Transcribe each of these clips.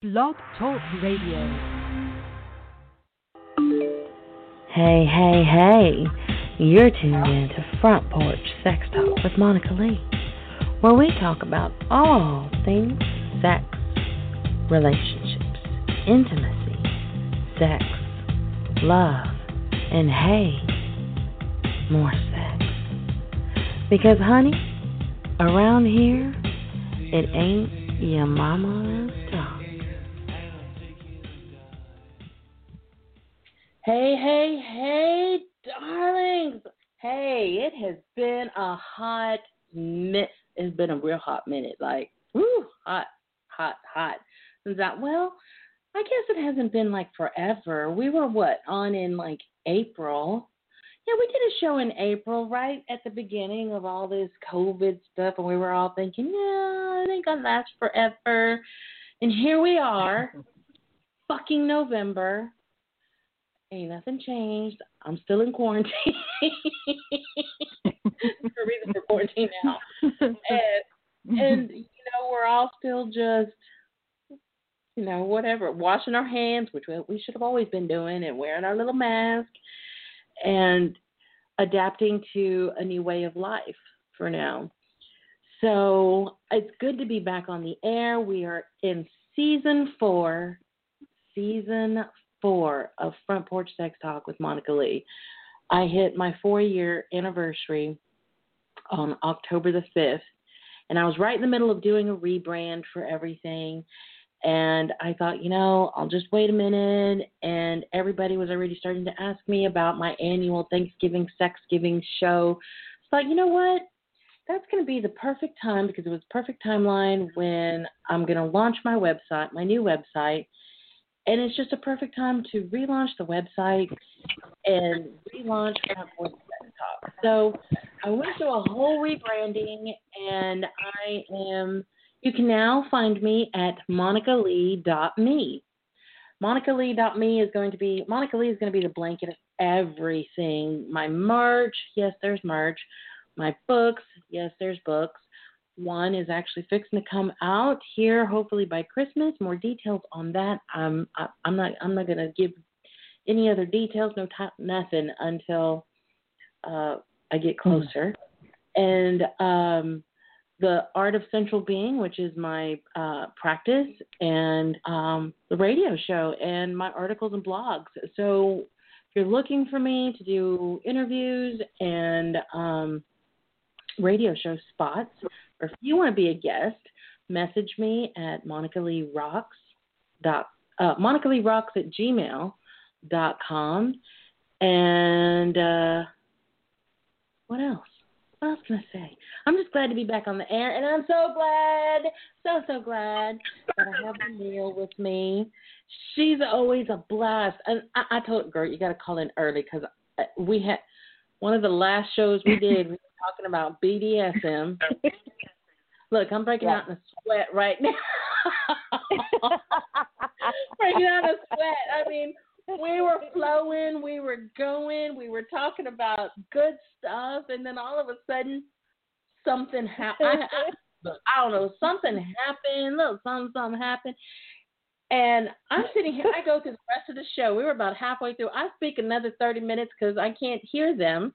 Blog Talk Radio. Hey, hey, hey. You're tuned in to Front Porch Sex Talk with Monica Lee, where we talk about all things sex, relationships, intimacy, sex, love, and hey, more sex. Because, honey, around here, it ain't your mama's talk. Hey, hey, hey, darlings. Hey, it has been a hot minute. It's been a real hot minute. Like, woo, hot, hot, hot. Since that, well, I guess it hasn't been like forever. We were what on in like April. Yeah, we did a show in April, right at the beginning of all this COVID stuff, and we were all thinking, yeah, it ain't gonna last forever. And here we are, fucking November. Ain't nothing changed. I'm still in quarantine. for reason for quarantine now. And and you know, we're all still just you know, whatever, washing our hands, which we, we should have always been doing, and wearing our little mask and adapting to a new way of life for now. So it's good to be back on the air. We are in season four, season four of Front Porch Sex Talk with Monica Lee. I hit my four year anniversary on October the 5th, and I was right in the middle of doing a rebrand for everything. And I thought, you know, I'll just wait a minute. And everybody was already starting to ask me about my annual Thanksgiving Sexgiving show. So I thought, you know what? That's going to be the perfect time because it was perfect timeline when I'm going to launch my website, my new website. And it's just a perfect time to relaunch the website and relaunch Front Porch Talk. So I went through a whole rebranding, and I am you can now find me at monicalee.me. MonicaLee.me is going to be Monica Lee is going to be the blanket of everything. My merch, yes, there's merch. My books, yes, there's books. One is actually fixing to come out here, hopefully by Christmas. More details on that. Um, I, I'm not I'm not going to give any other details, no t- nothing until uh, I get closer. And um, the Art of Central Being, which is my uh, practice, and um, the radio show, and my articles and blogs. So if you're looking for me to do interviews and um, radio show spots, or if you want to be a guest, message me at Monica Lee Rocks. Dot, uh, Monica Lee Rocks at gmail dot com. And uh, what else? What else can I say? I'm just glad to be back on the air, and I'm so glad, so so glad that I have Neil with me. She's always a blast, and I, I told girl you got to call in early because we had one of the last shows we did. we were talking about BDSM. Look, I'm breaking Yeah. out in a sweat right now. breaking out in a sweat. I mean, we were flowing, we were going, we were talking about good stuff, and then all of a sudden, something happened. I, I, I don't know, something happened. Look, something, something happened. And I'm sitting here. I go through the rest of the show. We were about halfway through. I speak another 30 minutes because I can't hear them.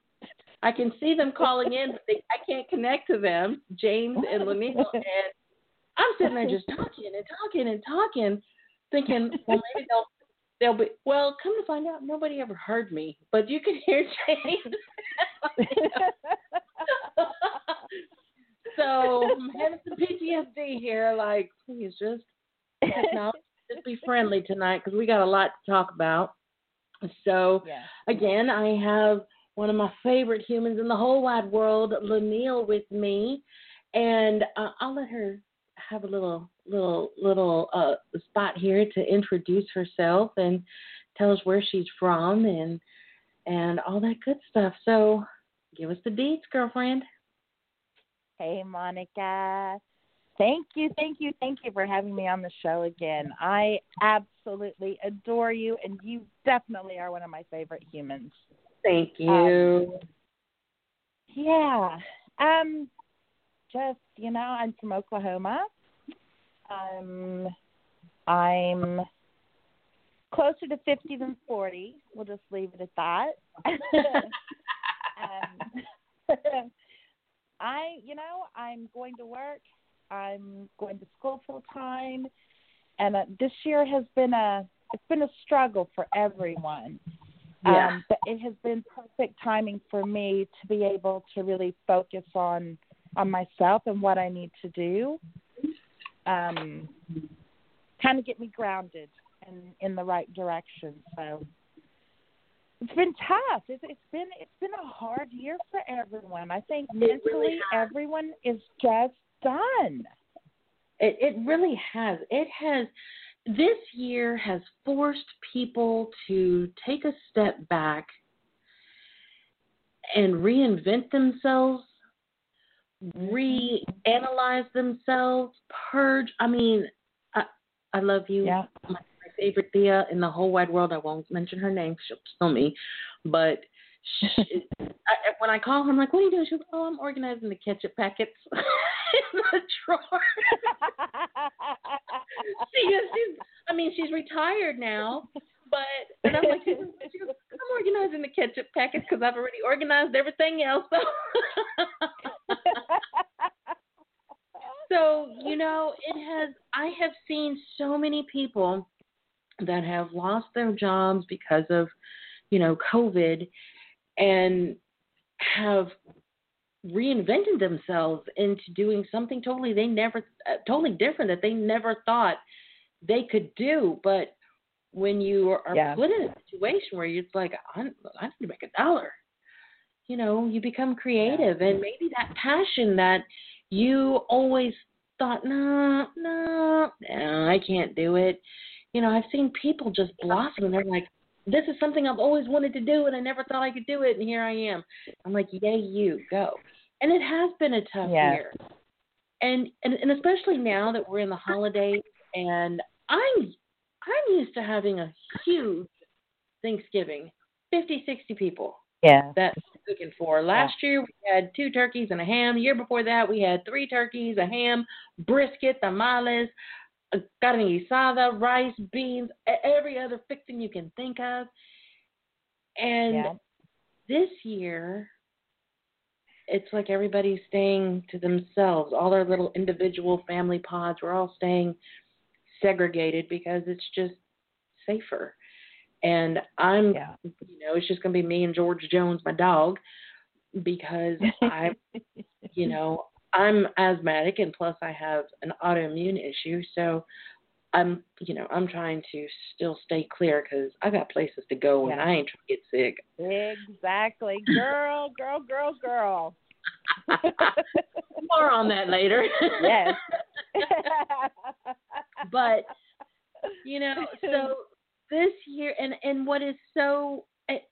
I can see them calling in, but they, I can't connect to them, James and Lanil. And I'm sitting there just talking and talking and talking, thinking, well, maybe they'll they'll be well. Come to find out, nobody ever heard me, but you can hear James. so I'm having some PTSD here. Like, please just technology, just be friendly tonight because we got a lot to talk about. So yeah. again, I have one of my favorite humans in the whole wide world, Lanil, with me, and uh, I'll let her have a little little little uh, spot here to introduce herself and tell us where she's from and and all that good stuff. So give us the deets, girlfriend. Hey, Monica. Thank you, thank you, thank you for having me on the show again. I absolutely adore you, and you definitely are one of my favorite humans. Thank you. Yeah. Um, just you know, I'm from Oklahoma. I'm I'm closer to 50 than 40. We'll just leave it at that. um, I, you know, I'm going to work. I'm going to school full time, and uh, this year has been a it's been a struggle for everyone. Yeah. Um, but it has been perfect timing for me to be able to really focus on on myself and what I need to do. Um, kind of get me grounded and in the right direction. So it's been tough. It's, it's been it's been a hard year for everyone. I think mentally really everyone is just done. It it really has. It has this year has forced people to take a step back and reinvent themselves, reanalyze themselves, purge. I mean, I I love you. Yeah. My, favorite Thea in the whole wide world. I won't mention her name. She'll kill me. But she, I, when I call her, I'm like, "What are you doing?" She goes, "Oh, I'm organizing the ketchup packets in the drawer." she is, she's, I mean, she's retired now, but and I'm like, she goes, she goes, I'm organizing the ketchup packets because I've already organized everything else. So, so you know, it has. I have seen so many people that have lost their jobs because of, you know, COVID, and have reinvented themselves into doing something totally they never uh, totally different that they never thought they could do. But when you are Yeah. put in a situation where it's like I, I need to make a dollar you know you become creative. And maybe that passion that you always thought no no no I can't do it. You know I've seen people just blossom and they're like this is something I've always wanted to do and I never thought I could do it and here I am I'm like yay you go and it has been a tough year and, and and especially now that we're in the holidays and I'm I'm used to having a huge Thanksgiving, 50, 60 people Yeah. that we're cooking for. Last year we had two turkeys and a ham. The year before that we had three turkeys, a ham, brisket, tamales, carne guisada, rice, beans, every other fixing you can think of. And Yeah. this year it's like everybody's staying to themselves all their little individual family pods we're all staying segregated because it's just safer and i'm Yeah. you know it's just going to be me and george jones my dog because i you know i'm asthmatic and plus i have an autoimmune issue so i'm you know i'm trying to still stay clear because i got places to go and Yeah. i ain't trying to get sick Exactly. Girl, girl, girl, girl. more on that later yes. but you know so this year and and what is so it,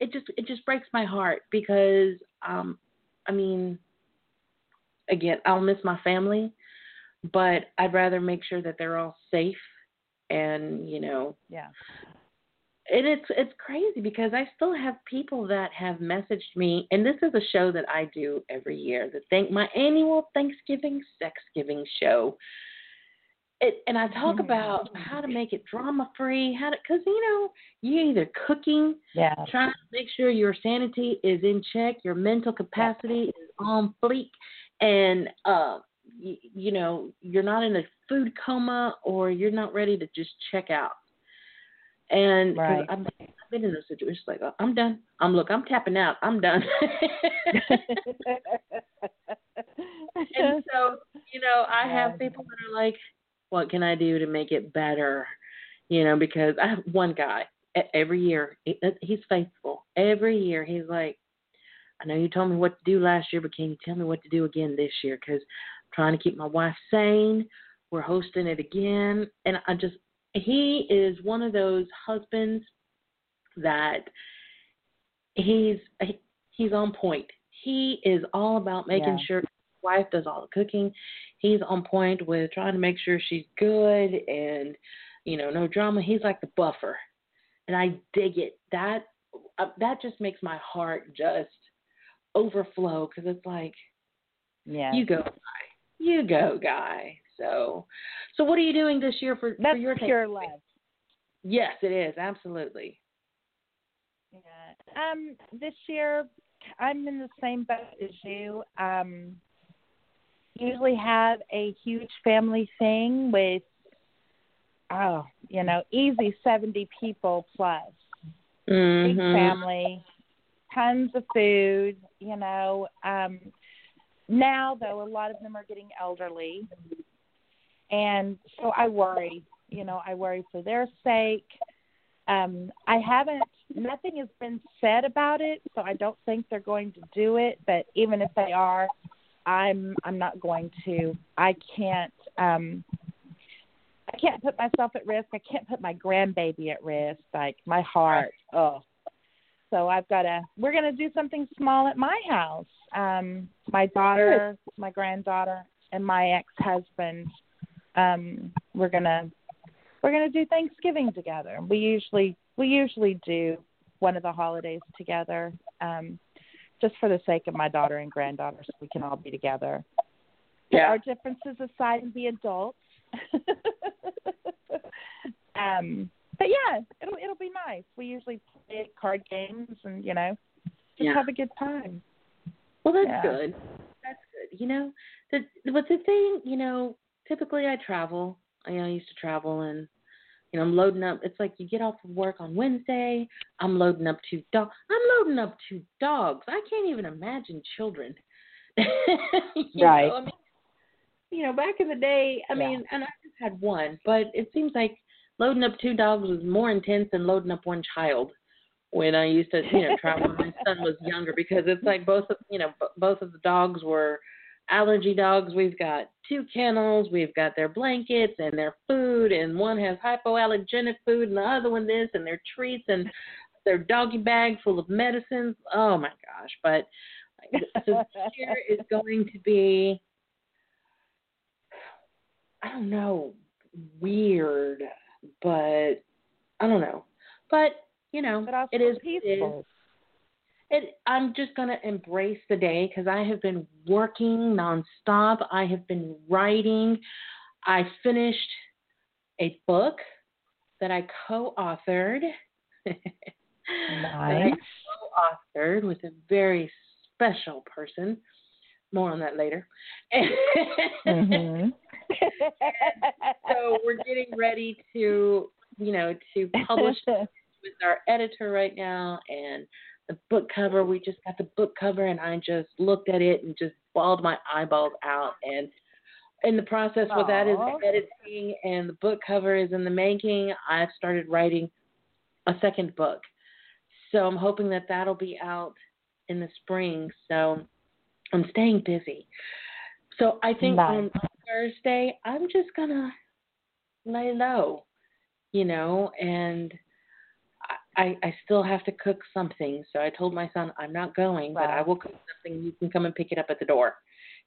it just it just breaks my heart because um i mean again i'll miss my family but i'd rather make sure that they're all safe and you know yeah. and it's it's crazy because I still have people that have messaged me, and this is a show that I do every year. The thank my annual Thanksgiving Sexgiving show. It, and I talk Mhm. about how to make it drama free, how to because you know you're either cooking, Yeah. trying to make sure your sanity is in check, your mental capacity is on fleek, and uh, you, you know you're not in a food coma or you're not ready to just check out. And Right. I've, been- I've been in those situations like "Oh, I'm done. I'm look. I'm tapping out. I'm done. and so you know I have people that are like, what can I do to make it better? You know, because I have one guy every year. uh, He's faithful. Every year he's like, I know you told me what to do last year, but can you tell me what to do again this year? Because I'm trying to keep my wife sane. We're hosting it again, and I just he is one of those husbands that he's he's on point. He is all about making Yeah. sure his wife does all the cooking. He's on point with trying to make sure she's good and you know no drama. He's like the buffer, and I dig it. That uh, that just makes my heart just overflow because it's like yeah. you go guy, you go guy. So, so what are you doing this year for, That's for your pure Thanksgiving? love. Yes, it is absolutely. Yeah. Um, this year I'm in the same boat as you. Um, usually have a huge family thing with, oh, you know, easy seventy people plus. Big Mm-hmm. family, tons of food. You know. Um, now though, a lot of them are getting elderly, and so I worry. You know, I worry for their sake. Um, I haven't. Nothing has been said about it, so I don't think they're going to do it. But even if they are, I'm I'm not going to. I can't. Um, I can't put myself at risk. I can't put my grandbaby at risk. Like my heart. Oh. So I've got to. We're going to do something small at my house. Um, my daughter, my granddaughter, and my ex-husband. Um, we're gonna we're gonna do Thanksgiving together. We usually we usually do one of the holidays together, um, just for the sake of my daughter and granddaughter, so we can all be together. Put Yeah. our differences aside and be adults. um, but yeah, it'll it'll be nice. We usually card games and you know just Yeah. have a good time. Well, that's Yeah. good. That's good. You know, the but the thing, you know, typically I travel. I, I used to travel, and you know, I'm loading up. It's like you get off of work on Wednesday. I'm loading up two dogs. I'm loading up two dogs. I can't even imagine children. You Right. Know? I mean, you know, back in the day, I Yeah. mean, and I just had one, but it seems like loading up two dogs was more intense than loading up one child when I used to, you know, travel when my son was younger because it's like both of, you know, both of the dogs were allergy dogs. We've got two kennels, we've got their blankets and their food and one has hypoallergenic food and the other one this and their treats and their doggy bag full of medicines. Oh my gosh, but so this year is going to be I don't know, weird, but I don't know. But, you know, it is what it is. It, I'm just going to embrace the day because I have been working nonstop. I have been writing. I finished a book that I co authored. Nice. co authored with a very special person. More on that later. hmm so we're getting ready to, you know, to publish with our editor right now and the book cover. We just got the book cover and i just looked at it and just bawled my eyeballs out. And in the process with that is editing and the book cover is in the making i've started writing a second book. So i'm hoping that that'll be out in the spring. So i'm staying busy. So i think Nice. on thursday i'm just gonna lay low you know and I, I still have to cook something. So I told my son, I'm not going, but I will cook something. You can come and pick it up at the door.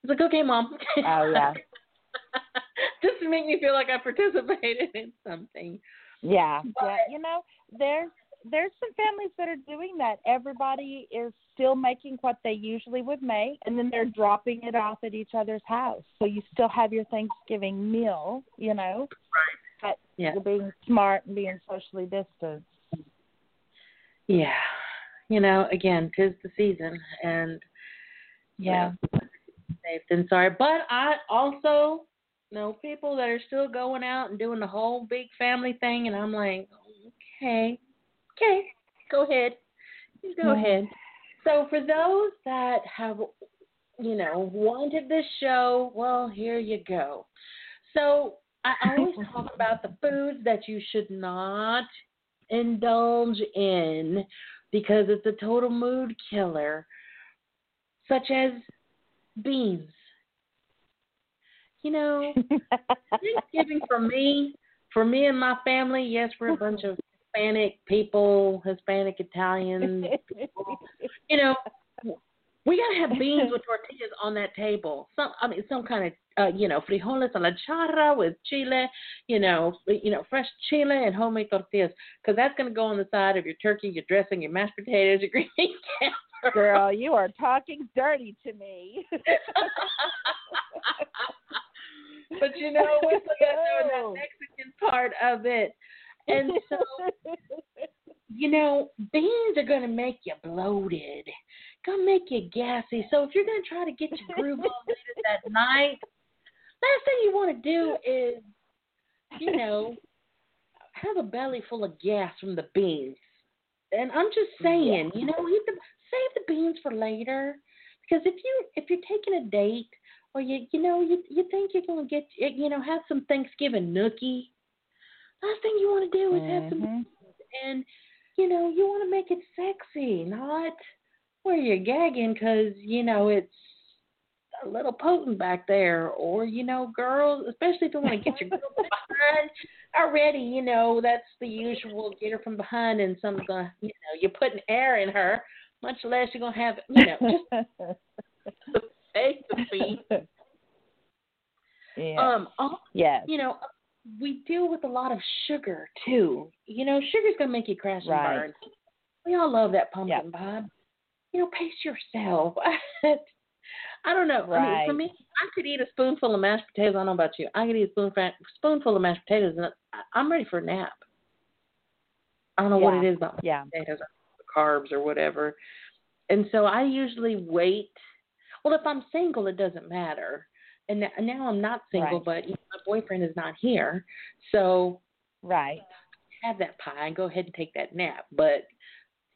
He's like, okay, mom. Oh, yeah. Just to make me feel like I participated in something. Yeah, yeah. You know, there's there's some families that are doing that. Everybody is still making what they usually would make, and then they're dropping it off at each other's house. So you still have your Thanksgiving meal. You know, but Yeah. you're being smart and being socially distanced. Yeah. You know, again, tis the season, and you Yeah. know, safe than sorry. But I also know people that are still going out and doing the whole big family thing, and I'm like, okay, okay, go ahead, go ahead. So for those that have, you know, wanted this show, well, here you go. So I always talk about the foods that you should not indulge in because it's a total mood killer, such as beans. You know, Thanksgiving for me, for me and my family, yes, we're a bunch of Hispanic people, Hispanic Italians. You know, we gotta have beans with tortillas on that table. Some, I mean, some kind of, uh, you know, frijoles a la charra with chile, you know, you know, fresh chile and homemade tortillas, because that's gonna go on the side of your turkey, your dressing, your mashed potatoes, your green casserole. Girl, you are talking dirty to me. but you know, we still got to know that Mexican part of it. And so, you know, beans are going to make you bloated, to make you gassy. So if you're going to try to get your groove on later that night, last thing you want to do is, you know, have a belly full of gas from the beans. And I'm just saying, you know, eat the, save the beans for later because if you if you're taking a date or you you know you you think you're gonna get you know have some Thanksgiving nookie, last thing you want to do is have some Mhm. and you know you want to make it sexy, not where you're gagging because you know it's a little potent back there, or you know, girls, especially if you want to get your girl from behind already, you know, that's the usual get her from behind, and some gonna, you know, you're putting air in her, much less you're gonna have, you know, just the feet. yeah. Um, all, yes. you know, we deal with a lot of sugar too. You know, sugar's gonna make you crash and burn. We all love that pumpkin pie. You know, pace yourself. I don't know. I mean, for me, I could eat a spoonful of mashed potatoes. I don't know about you. I could eat a spoonful spoonful of mashed potatoes, and I- I'm ready for a nap. I don't know what it is about Yeah. potatoes, carbs or whatever. And so I usually wait. Well, if I'm single, it doesn't matter. And now, now I'm not single, Right. but you know, my boyfriend is not here, so Right. have that pie and go ahead and take that nap. But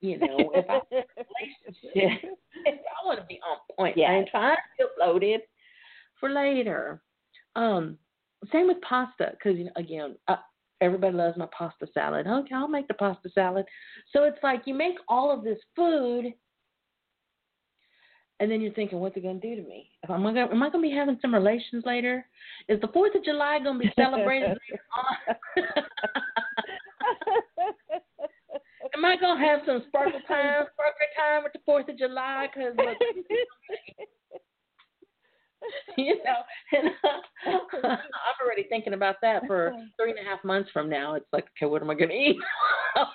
you know, if I relationship, I want to be on point. Yeah. I ain't trying to feel loaded for later. Um, same with pasta, because you know, again, uh, everybody loves my pasta salad. Okay, I'll make the pasta salad. So it's like you make all of this food, and then you're thinking, what's it going to do to me? Am I going? Am I going to be having some relations later? Is the Fourth of July going to be celebrated later on? I gonna have some sparkle time, sparkle time with the Fourth of July? Because look, you know, and I'm already thinking about that for three and a half months from now. It's like, okay, what am I gonna eat? Oh.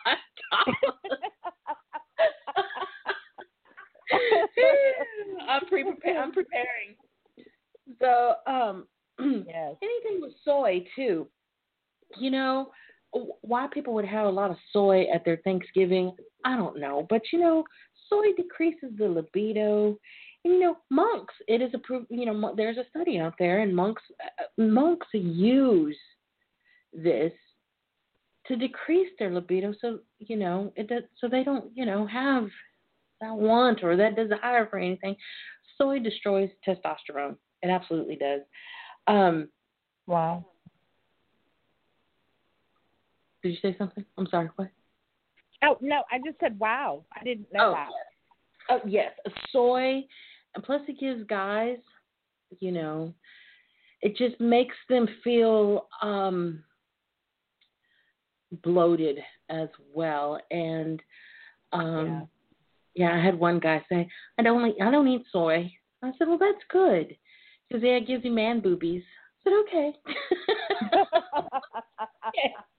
I'm pre I'm preparing. So, um, yes. anything with soy too. You know, why people would have a lot of soy at their Thanksgiving, I don't know. But you know, soy decreases the libido. And, you know, monks. It is approved. You know, there's a study out there, and monks uh, monks use this to decrease their libido. So you know, it does, so they don't you know have that want or that desire for anything. Soy destroys testosterone. It absolutely does. Um, Wow. Did you say something? I'm sorry. What? Oh no, I just said wow. I didn't know Oh, that. Oh yes, soy, and plus it gives guys, you know, it just makes them feel um bloated as well. And um yeah. I had one guy say, I don't eat, I don't eat soy. I said, well, that's good, because yeah, it gives you man boobies. I said, okay.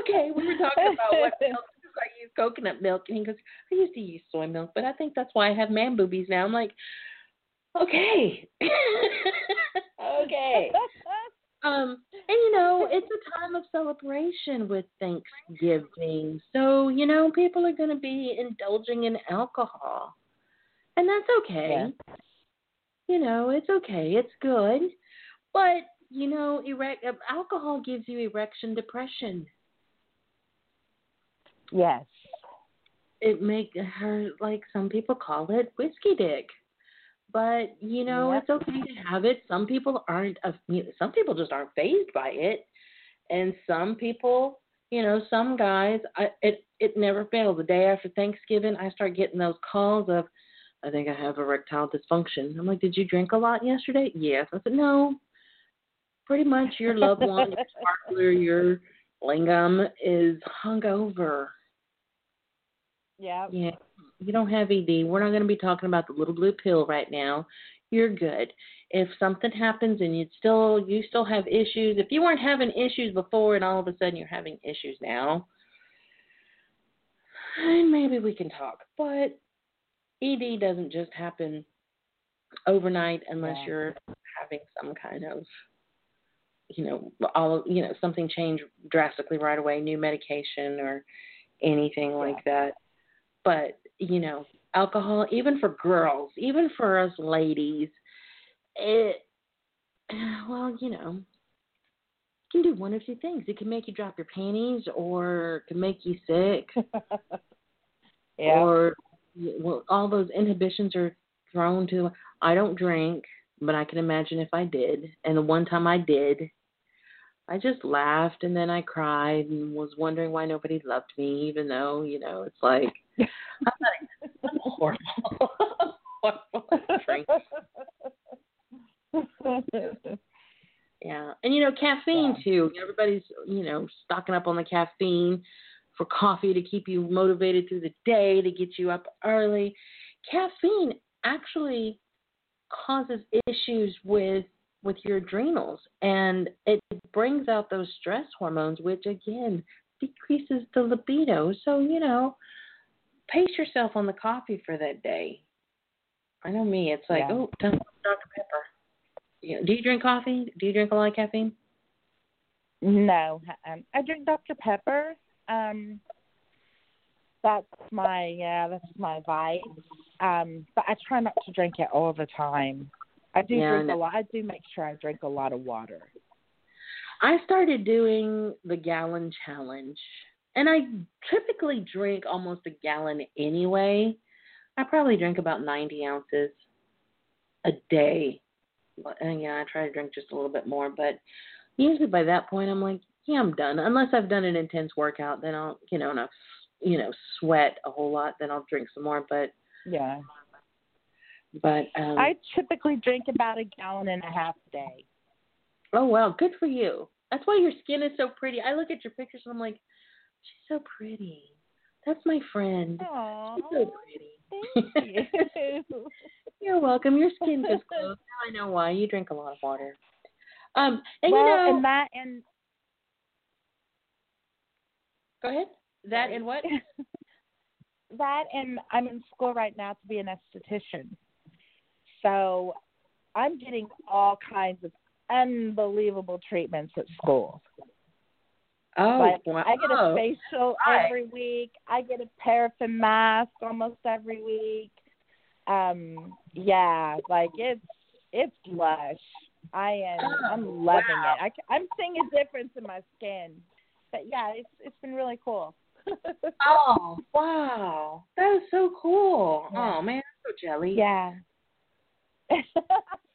okay, we were talking about what milk I use coconut milk, and he goes, I used to use soy milk, but I think that's why I have man boobies now. I'm like, okay, okay. Um, and you know, it's a time of celebration with Thanksgiving, so you know, people are going to be indulging in alcohol, and that's okay. You know, it's okay. It's good, but you know, erect uh, alcohol gives you erection depression. yes. it make her like some people call it whiskey dick. But you know Yep. it's okay to have it. Some people aren't some people just aren't phased by it. And some people you know some guys i it it never fails. The day after thanksgiving i start getting those calls of i think i have erectile dysfunction. I'm like did you drink a lot yesterday? Yes. I said no pretty much your loved one your partner your lingam is hungover Yeah. yeah, you don't have ED. We're not going to be talking about the little blue pill right now. You're good. If something happens and you still you still have issues, if you weren't having issues before and all of a sudden you're having issues now, maybe we can talk. But ED doesn't just happen overnight unless Yeah. you're having some kind of you know, all you know, something change drastically right away, new medication or anything Yeah. like that. But you know, alcohol, even for girls, even for us ladies, it well, you know, can do one of two things. It can make you drop your panties, or it can make you sick, yeah. or well, all those inhibitions are thrown to. I don't drink, but I can imagine if I did. And the one time I did, I just laughed and then I cried and was wondering why nobody loved me, even though you know it's like I'm not I'm horrible. horrible. Yeah, and you know caffeine Yeah. too. Everybody's you know stocking up on the caffeine for coffee to keep you motivated through the day to get you up early. Caffeine actually causes issues with with your adrenals, and it brings out those stress hormones, which again decreases the libido. So you know, pace yourself on the coffee for that day. I know me. It's like, Yeah. oh, Dr. Pepper. You know, do you drink coffee? Do you drink a lot of caffeine? No, um, I drink Dr Pepper. Um, that's my yeah, that's my vice. Um, but I try not to drink it all the time. I do Yeah, drink a lot. I do make sure I drink a lot of water. I started doing the gallon challenge, and I typically drink almost a gallon anyway. I probably drink about 90 ounces a day. And uh, yeah, I try to drink just a little bit more, but usually by that point, I'm like, yeah, I'm done. Unless I've done an intense workout, then I'll, you know, and I've, you know, sweat a whole lot, then I'll drink some more. But, Yeah, but, um, I typically drink about a gallon and a half a day. Oh wow, good for you. That's why your skin is so pretty. I look at your pictures and I'm like, she's so pretty. That's my friend. Aww, She's so pretty. thank you. You're welcome. Your skin just glows. Now I know why. You drink a lot of water. Um, and well, you know, and that and go ahead. That and what? that and I'm in school right now to be an esthetician. So I'm getting all kinds of unbelievable treatments at school. Oh, Like, wow. I get a facial Right. every week. I get a paraffin mask almost every week. Um, yeah, like it's it's lush. I am Oh, I'm loving wow. it. I, I'm seeing a difference in my skin. But yeah, it's it's been really cool. Oh, wow. That is so cool. Yeah. Oh man, I'm so jelly. Yeah.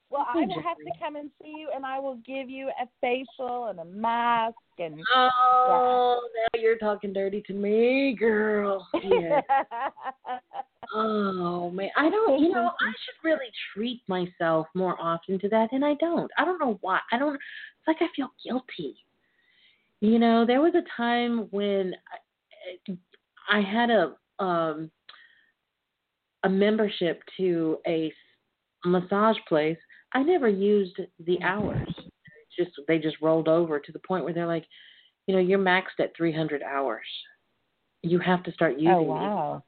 well, I will have to come and see you, and I will give you a facial and a mask and. Oh, now you're talking dirty to me, girl. Yeah. Oh man, I don't. You know, I should really treat myself more often to that, and I don't. I don't know why. I don't. It's like I feel guilty. You know, there was a time when I, I had a um a membership to a massage place. I never used the hours. It's just they just rolled over to the point where they're like, you know, you're maxed at 300 hours. You have to start using oh these wow.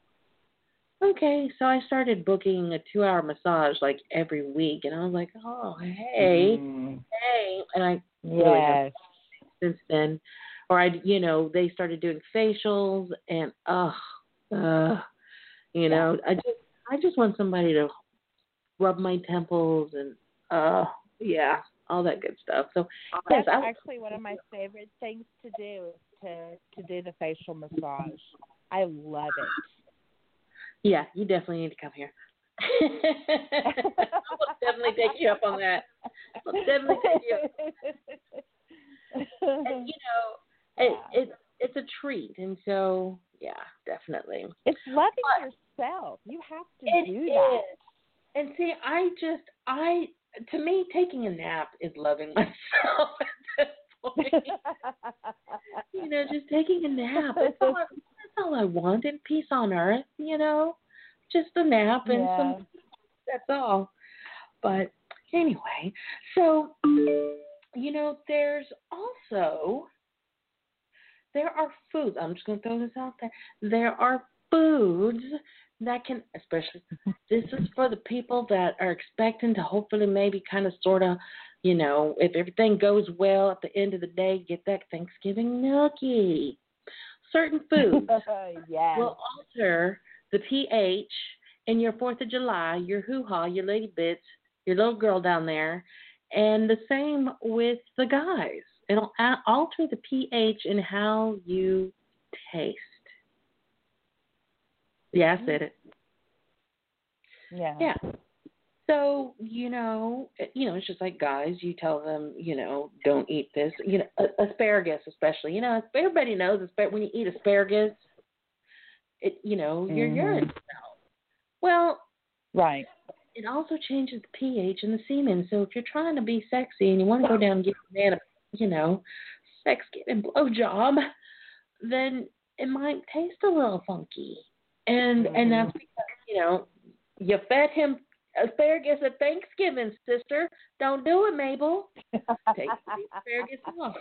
okay, so I started booking a two hour massage like every week and I was like, Oh, hey, Mm, hey and I really yes. since then. Or I you know, they started doing facials and ugh uh you know, I just I just want somebody to rub my temples and uh yeah, all that good stuff. So yes, That's I actually one of my favorite things to do is to to do the facial massage. I love it. yeah, you definitely need to come here. I'll definitely take you up on that. I'll definitely take you up and you know, it, it it's a treat, and so yeah, definitely. It's loving But- yourself. You have to do is. that. And see, I just I to me taking a nap is loving myself at this point. you know, just taking a nap. That's all, I, that's all I want, and peace on earth. You know, just a nap and Yeah. some. That's all. But anyway, so you know, there's also there are foods. I'm just going to throw this out there. There are foods that can, especially, mm-hmm. this is for the people that are expecting to hopefully maybe kind of sort of, you know, if everything goes well at the end of the day, get that Thanksgiving nookie. Certain foods yes. will alter the pH in your Fourth of July, your hoo ha, your lady bits, your little girl down there, and the same with the guys. It'll alter the pH in how you taste. Yeah, I said it. yeah. Yeah. So you know, you know, it's just like guys. You tell them, you know, don't eat this. You know, asparagus especially. You know, everybody knows when you eat asparagus, it you know your Mhm. urine smells. Well, Right. it also changes the pH in the semen. So if you're trying to be sexy and you want to go down and give a man a, you know, sex getting blowjob, then it might taste a little funky. And and that's because you know you fed him asparagus at Thanksgiving, sister. Don't do it, Mabel. Take the asparagus off.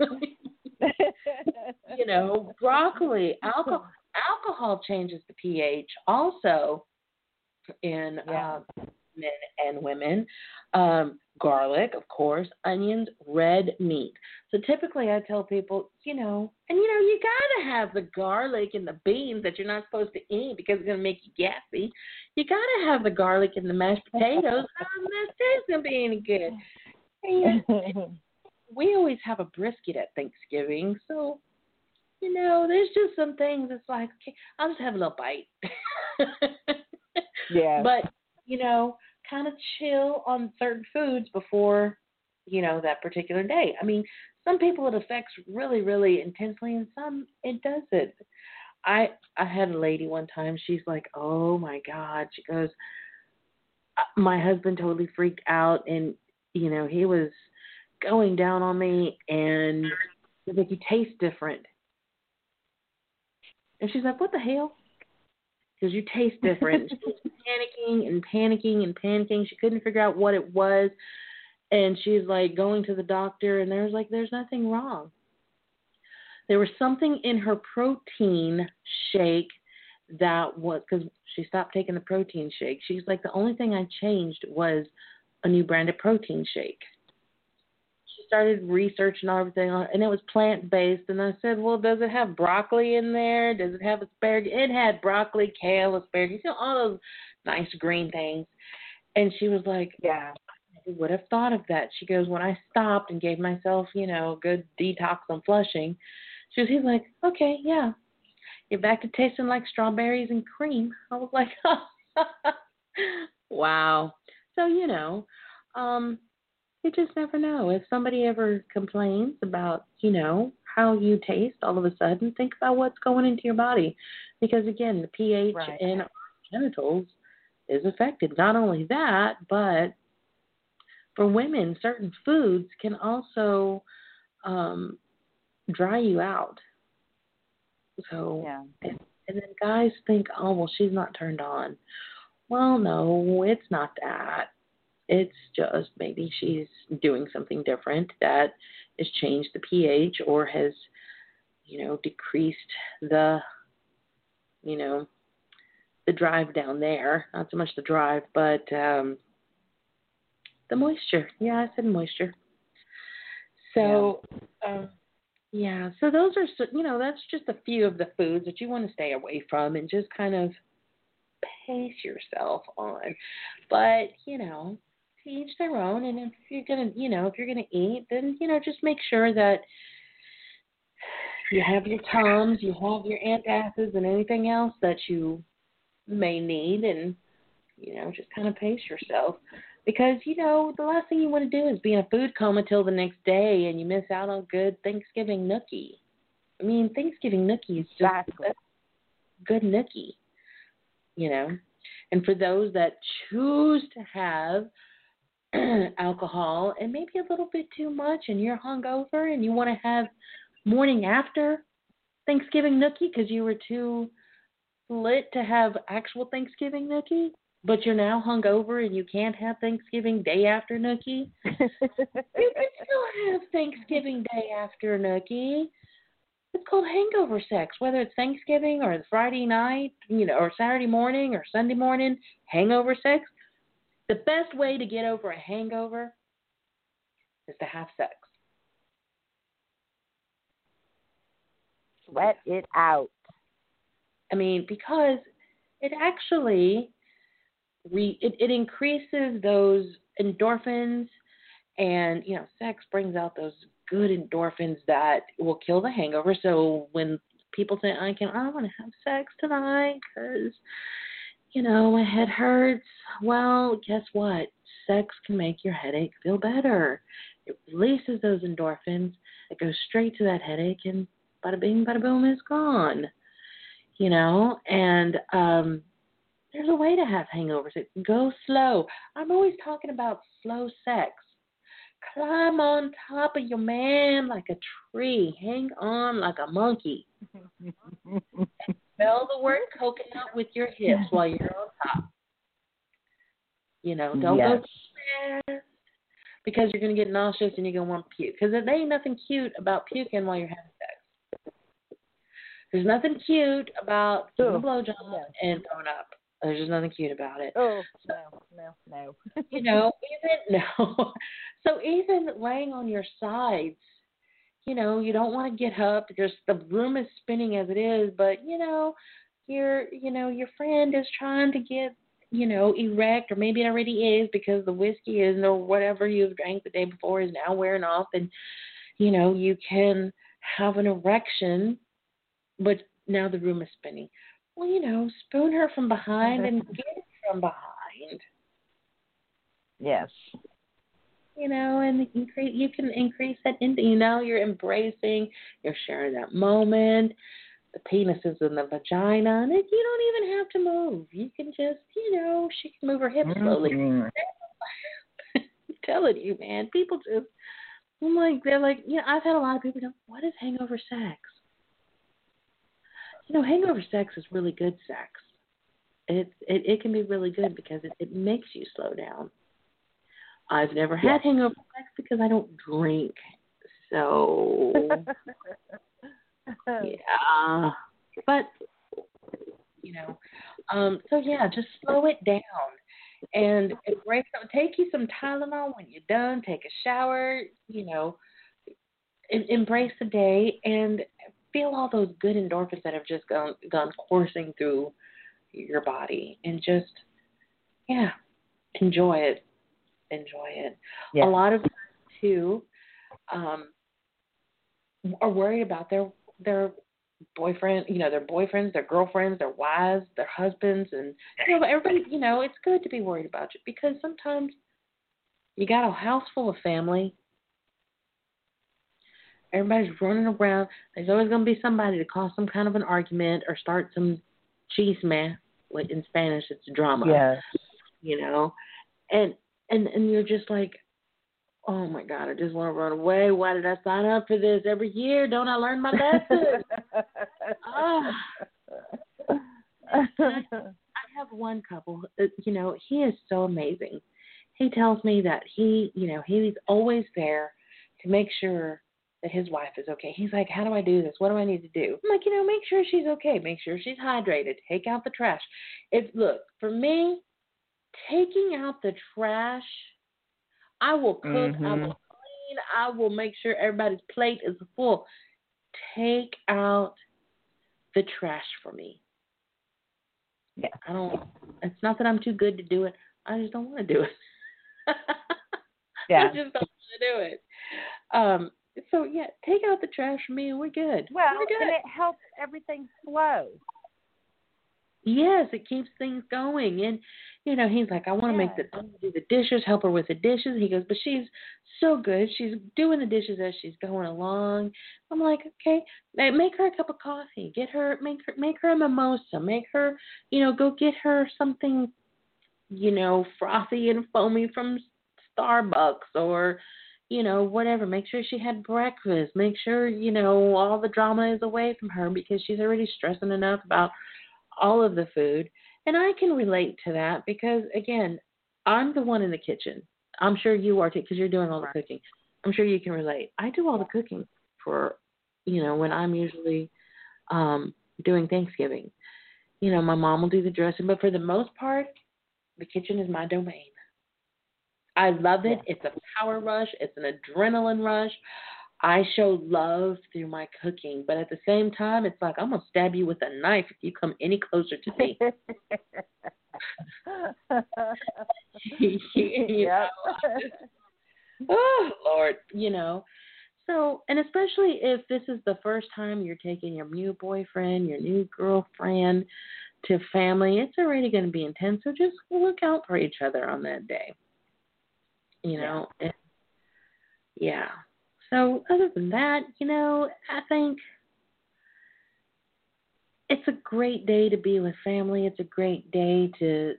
you know, broccoli, alcohol, alcohol changes the pH also in Yeah. uh, men and women. Um, garlic, of course, onions, red meat. So typically, I tell people, you know, and you know, you gotta have the garlic and the beans that you're not supposed to eat because it's gonna make you gassy. You gotta have the garlic and the mashed potatoes. How that tastes gonna be any good? And we always have a brisket at Thanksgiving, so you know, there's just some things. It's like, okay, I'll just have a little bite. yeah. But you know, kind of chill on certain foods before you know that particular day. I mean, some people it affects really, really intensely, and some it doesn't. I I had a lady one time. She's like, "Oh my God!" She goes, "Uh, "My husband totally freaked out, and you know he was going down on me, and like, you taste different." And she's like, "What the hell?" Because you taste different. she was panicking and panicking and panicking. She couldn't figure out what it was, and she's like going to the doctor, and there's like, "There's nothing wrong." There was something in her protein shake that was because she stopped taking the protein shake. She's like, the only thing I changed was a new brand of protein shake. Started researching everything, and it was plant based. And I said, well, does it have broccoli in there? Does it have asparagus? It had broccoli, kale, asparagus, you know, all those nice green things. And she was like, yeah. I would have thought of that. She goes, when I stopped and gave myself, you know, a good detox on flushing, she was, he's like, okay, yeah. You're back to tasting like strawberries and cream. I was like, wow. So, you know, um, you just never know. If somebody ever complains about, you know, how you taste all of a sudden, think about what's going into your body. Because again, the pH Right. in our genitals is affected. Not only that, but for women, certain foods can also um, dry you out. So, Yeah. and, and then guys think, oh, well, she's not turned on. Well, no, it's not that. It's just maybe she's doing something different that has changed the pH or has, you know, decreased the, you know, the drive down there. Not so much the drive, but um, the moisture. Yeah, I said moisture. So, um, yeah. So those are, you know, that's just a few of the foods that you want to stay away from and just kind of pace yourself on. But you know, to each their own. And if you're gonna, you know, if you're gonna eat, then you know, just make sure that you have your tums, you have your antacids, and anything else that you may need, and you know, just kind of pace yourself. Because you know the last thing you want to do is be in a food coma till the next day, and you miss out on good Thanksgiving nookie. I mean, Thanksgiving nookie is just Exactly. a good nookie, you know. And for those that choose to have alcohol and maybe a little bit too much, and you're hungover and you want to have morning after Thanksgiving nookie because you were too lit to have actual Thanksgiving nookie, but you're now hungover and you can't have Thanksgiving day after nookie. You can still have Thanksgiving Day after Nookie. It's called hangover sex, whether it's Thanksgiving or Friday night, you know, or Saturday morning or Sunday morning, hangover sex. The best way to get over a hangover is to have sex. Sweat it out. I mean, because it actually re it, it increases those endorphins and you know, sex brings out those good endorphins that will kill the hangover. So when people say I can I want to have sex tonight cuz you know, my head hurts. Well, guess what? Sex can make your headache feel better. It releases those endorphins. It goes straight to that headache and bada bing bada boom is gone you know, and um, there's a way to have hangovers. It go slow. I'm always talking about slow sex. Climb on top of your man like a tree. Hang on like a monkey. spell the word coconut with your hips while you're on top. You know, don't yes. go too fast because you're going to get nauseous and you're going to want to puke. Because there ain't nothing cute about puking while you're having sex. There's nothing cute about doing a blowjob no. and throwing up. There's just nothing cute about it. Oh no, no, no. you know, even no. So even laying on your sides, you know, you don't want to get up because the room is spinning as it is, but you know, your you know, your friend is trying to get, you know, erect or maybe it already is because the whiskey is or whatever you've drank the day before is now wearing off and you know, you can have an erection but now the room is spinning. Well, you know, spoon her from behind and get it from behind. Yes. You know, and increase, you can increase that into, you know, you're embracing, you're sharing that moment. The penis is in the vagina, and it, you don't even have to move. You can just, you know, she can move her hips slowly. Mm-hmm. I'm telling you, man, people just, I'm like, they're like, you know, I've had a lot of people go, what is hangover sex? you know, hangover sex is really good sex. It it, it can be really good because it, it makes you slow down. I've never had Yes. hangover sex because I don't drink. So yeah. But you know, um, so yeah, just slow it down and embrace. Take you some Tylenol when you're done. Take a shower. You know, em- embrace the day and feel all those good endorphins that have just gone gone coursing through your body, and just yeah, enjoy it. Enjoy it. Yeah. A lot of too, um, are worried about their their boyfriend, you know, their boyfriends, their girlfriends, their wives, their husbands, and you know, everybody. You know, it's good to be worried about you because sometimes you got a house full of family. Everybody's running around. There's always going to be somebody to cause some kind of an argument or start some chisme. Like in Spanish, it's drama Yes. you know and and and you're just like oh my god i just want to run away why did i sign up for this every year don't i learn my lesson Ah. i have one couple uh, you know he is so amazing he tells me that he you know he's always there to make sure that his wife is okay. He's like, How do I do this? What do I need to do? I'm like, you know, make sure she's okay. Make sure she's hydrated. Take out the trash. It's look, for me, taking out the trash, I will cook, I Mhm. will clean, I will make sure everybody's plate is full. Take out the trash for me. Yeah. I don't it's not that I'm too good to do it. I just don't want to do it. Yeah. I just don't want to do it. Um so yeah, take out the trash for me and we're good. Well, we're good. and it helps everything flow. Yes, it keeps things going. And you know, he's like, I want to make the I want to do the dishes, help her with the dishes. He goes, but she's so good. She's doing the dishes as she's going along. I'm like, okay, make her a cup of coffee. Get her, make her, make her a mimosa. Make her, you know, go get her something, you know, frothy and foamy from Starbucks or, you know, whatever. Make sure she had breakfast. Make sure, you know, all the drama is away from her because she's already stressing enough about all of the food. And I can relate to that because, again, I'm the one in the kitchen. I'm sure you are too because you're doing all the cooking. I'm sure you can relate. I do all the cooking for you know, when I'm usually um doing Thanksgiving. You know, my mom will do the dressing, but for the most part, the kitchen is my domain. I love it. It's a power rush, it's an adrenaline rush. I show love through my cooking, but at the same time, it's like I'm gonna stab you with a knife if you come any closer to me. yep. oh Lord, you know. So, and especially if this is the first time you're taking your new boyfriend, your new girlfriend to family, it's already going to be intense. So just look out for each other on that day. You know, and, yeah. So, other than that, you know, I think it's a great day to be with family. It's a great day to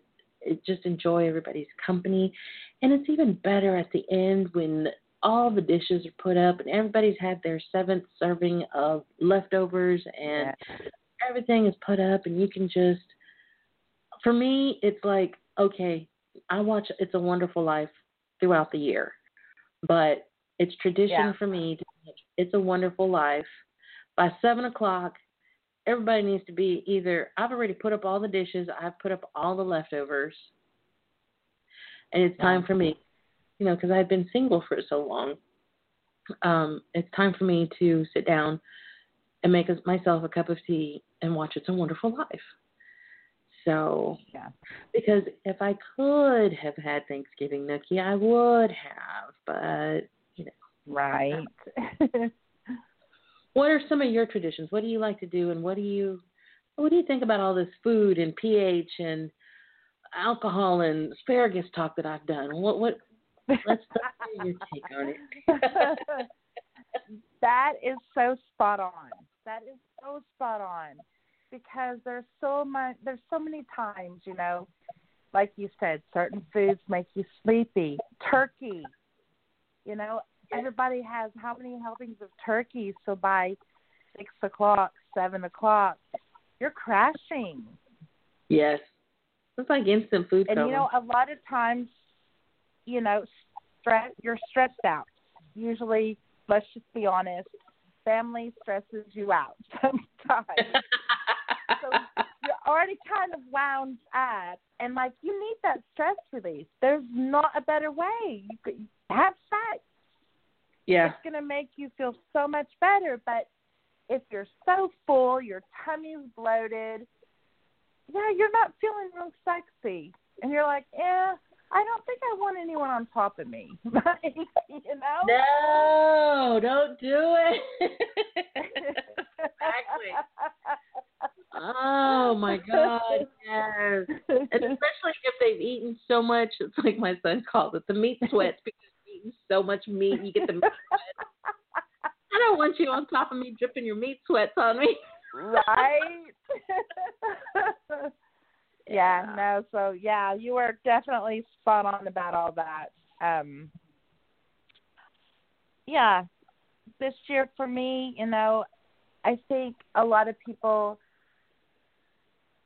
uh, just enjoy everybody's company. And it's even better at the end when all the dishes are put up and everybody's had their seventh serving of leftovers and Yeah. everything is put up and you can just for me it's like okay i watch it's a wonderful life throughout the year but it's tradition Yeah. for me to watch it's a wonderful life by seven o'clock everybody needs to be either i've already put up all the dishes i've put up all the leftovers and it's Yeah. time for me you know because i've been single for so long um it's time for me to sit down and make myself a cup of tea and watch It's a Wonderful Life. So, Yeah. because if I could have had Thanksgiving nookie, I would have. But Right. what are some of your traditions? What do you like to do, and what do you what do you think about all this food and pH and alcohol and asparagus talk that I've done? What what? Let's your take on it. that is so spot on. That is so spot on because there's so much. There's so many times, you know, like you said, certain foods make you sleepy. Turkey, you know, everybody has how many helpings of turkey? So by six o'clock, seven o'clock, you're crashing. Yes, it's like instant food. And you know, a lot of times, you know, stress you're stressed out. Usually, let's just be honest, family stresses you out sometimes. so you're already kind of wound up and like you need that stress release. There's not a better way. You could have sex. Yeah, It's gonna make you feel so much better, but if you're so full, your tummy's bloated, yeah, you're not feeling real sexy. And you're like, eh, I don't think I want anyone on top of me. you know? no, don't do it. exactly. Oh my God, yes. And especially if they've eaten so much, it's like my son calls it the meat sweats because so much meat, you get the meat sweats. I don't want you on top of me dripping your meat sweats on me. right? yeah, no, so yeah, you were definitely spot on about all that. Um yeah. This year for me, you know, I think a lot of people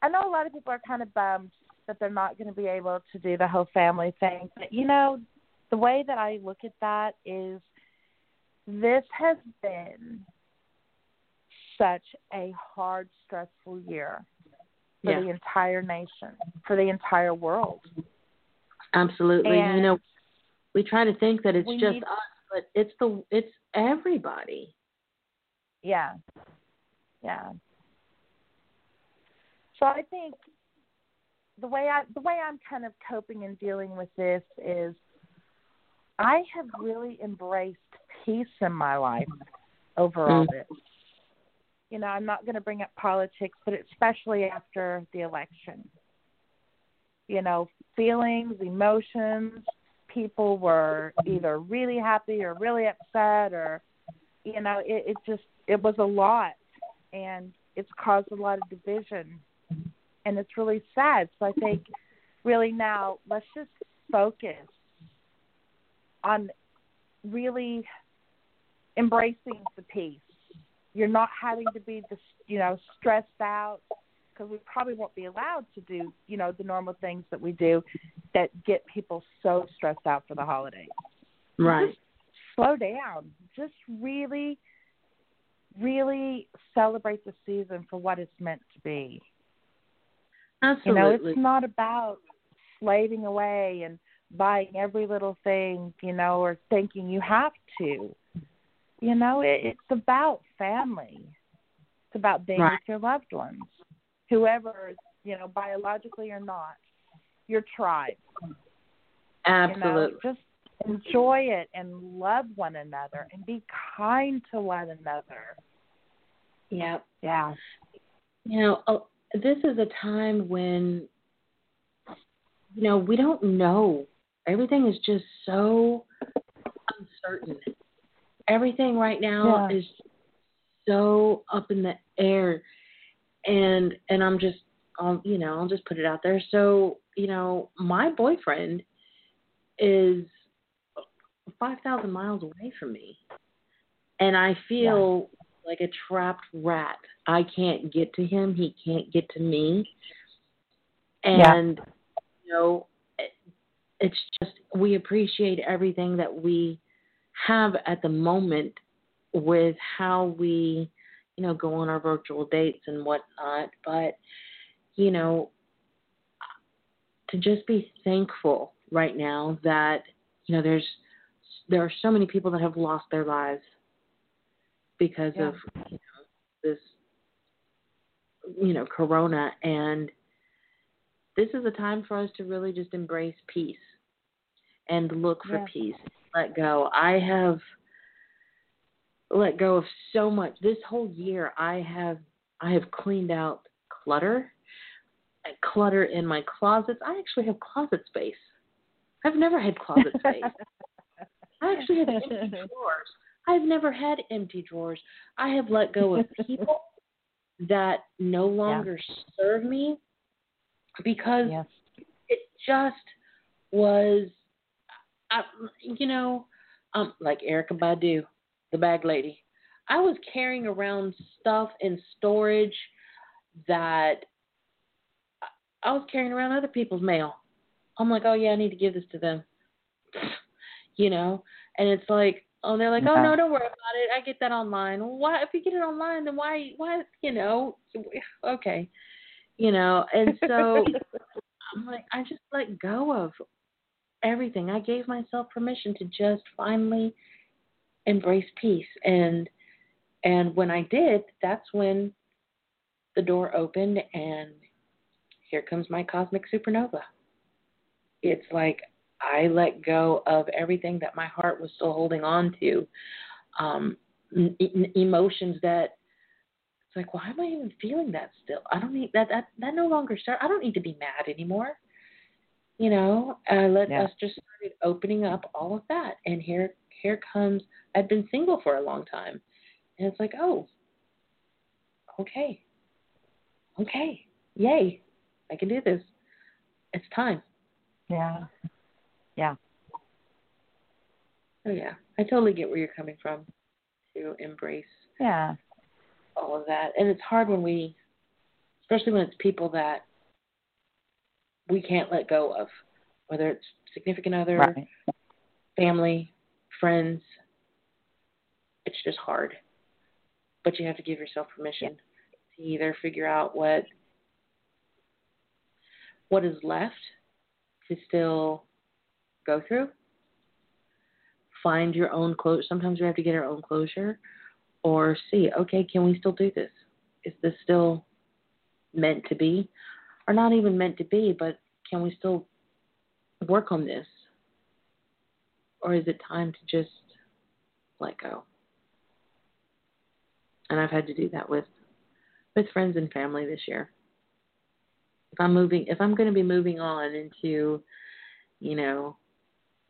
I know a lot of people are kind of bummed that they're not going to be able to do the whole family thing. But you know, the way that I look at that is this has been such a hard, stressful year for Yeah. the entire nation, for the entire world. Absolutely. And you know, we try to think that it's just need- us, but it's the it's everybody. Yeah. Yeah. So I think the way I the way I'm kind of coping and dealing with this is I have really embraced peace in my life over all Mm. this. You know, I'm not going to bring up politics, but especially after the election. You know, feelings, emotions, people were either really happy or really upset or you know, it, it just it was a lot and it's caused a lot of division and it's really sad. So I think really now let's just focus on really embracing the peace. You're not having to be this, you know, stressed out because we probably won't be allowed to do, you know, the normal things that we do that get people so stressed out for the holidays Right. slow down. Just really really celebrate the season for what it's meant to be. Absolutely. You know, it's not about slaving away and buying every little thing, you know, or thinking you have to. You know, it, it's about family. It's about being right. with your loved ones, whoever, you know, biologically or not, your tribe. Absolutely. You know, just enjoy it and love one another and be kind to one another. Yeah. Yeah. You know, uh, this is a time when, you know, we don't know. Everything is just so uncertain. Everything right now Yeah. is so up in the air, and and I'm just, um, you know, I'll just put it out there. So, you know, my boyfriend is five thousand miles away from me, and I feel like a trapped rat. I can't get to him. He can't get to me. Yeah. And you know, it's just we appreciate everything that we have at the moment with how we, you know, go on our virtual dates and whatnot. But you know, to just be thankful right now that you know there's there are so many people that have lost their lives because Yeah. of you know this you know corona and this is a time for us to really just embrace peace and look for Yeah. peace let go i have let go of so much this whole year i have i have cleaned out clutter clutter in my closets i actually have closet space i've never had closet space I actually have empty drawers. I've never had empty drawers. I have let go of people that no longer serve me because yes. it just was, I, you know, um, like Erykah Badu, the bag lady. I was carrying around stuff in storage that I was carrying around other people's mail. I'm like, oh yeah, I need to give this to them. You know, and it's like, oh, they're like, oh no, don't worry about it. I get that online. Well, why? If you get it online, then why? Why? You know, okay, you know. And so I'm like, I just let go of everything. I gave myself permission to just finally embrace peace, and and when I did, that's when the door opened, and here comes my cosmic supernova. It's like I let go of everything that my heart was still holding on to, um, n- emotions that it's like, why am I even feeling that still? I don't need that. That that no longer start. I don't need to be mad anymore. You know, I let Yeah. us just started opening up all of that, and here here comes. I'd been single for a long time, and it's like, oh, okay, okay, yay, I can do this. It's time. Yeah. Yeah. Oh yeah, I totally get where you're coming from to embrace Yeah. All of that, and it's hard when we, especially when it's people that we can't let go of, whether it's significant other, Right. family, friends. It's just hard, but you have to give yourself permission to either figure out what what is left to still go through find your own closure. Sometimes we have to get our own closure or see, okay, can we still do this? Is this still meant to be? Or not even meant to be, but can we still work on this? Or is it time to just let go? And I've had to do that with with friends and family this year. If I'm moving if I'm going to be moving on into, you know,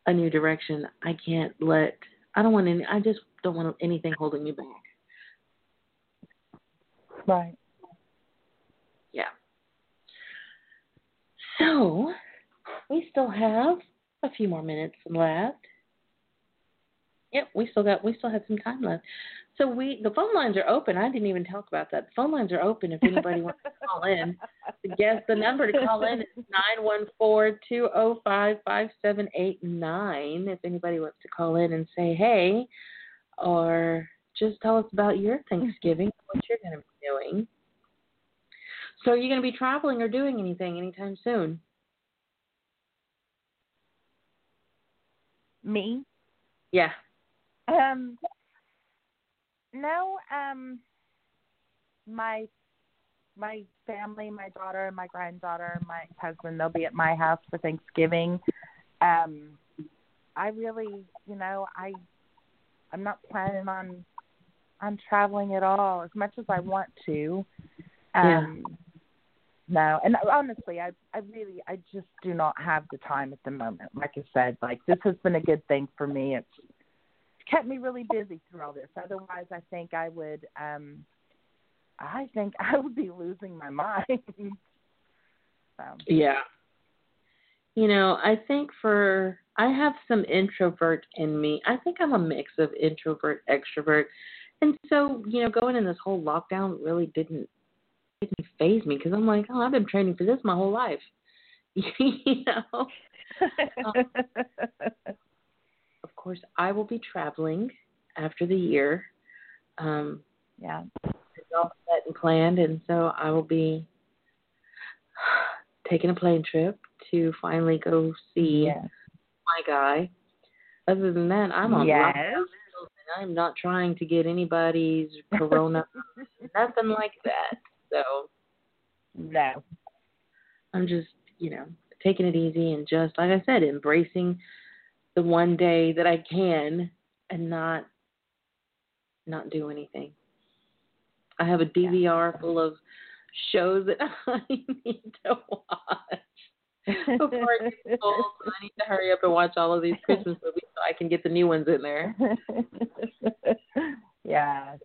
a new direction, I can't let I don't want any I just don't want anything holding me back. Right. Yeah. So, we still have a few more minutes left. Yep, we still got we still have some time left. So we the phone lines are open. I didn't even talk about that. The phone lines are open if anybody wants to call in. Guess the number to call in is nine one four two zero five five seven eight nine. If anybody wants to call in and say hey, or just tell us about your Thanksgiving, what you're going to be doing. So, are you going to be traveling or doing anything anytime soon? Me? Yeah. Um. No. Um. My my family, my daughter, my granddaughter, my husband, they'll be at my house for Thanksgiving. Um I really, you know, I I'm not planning on on traveling at all as much as I want to. Um yeah. no, and honestly, I I really I just do not have the time at the moment. Like I said, like this has been a good thing for me. It's kept me really busy through all this. Otherwise, I think I would um I think I would be losing my mind. so. Yeah. You know, I think for I have some introvert in me. I think I'm a mix of introvert, extrovert. And so, you know, going in this whole lockdown really didn't didn't phase me because I'm like, oh, I've been training for this my whole life. you know. um, of course, I will be traveling after the year. Um, yeah it's all set and planned, and so I will be taking a plane trip to finally go see yes. my guy. Other than that, I'm on yes. lockdown. I'm not trying to get anybody's corona, nothing like that. So, no, I'm just you know taking it easy and just like I said, embracing the one day that I can and not not do anything. I have a DVR yeah. full of shows that I need to watch before I get old. So I need to hurry up and watch all of these Christmas movies so I can get the new ones in there. yeah.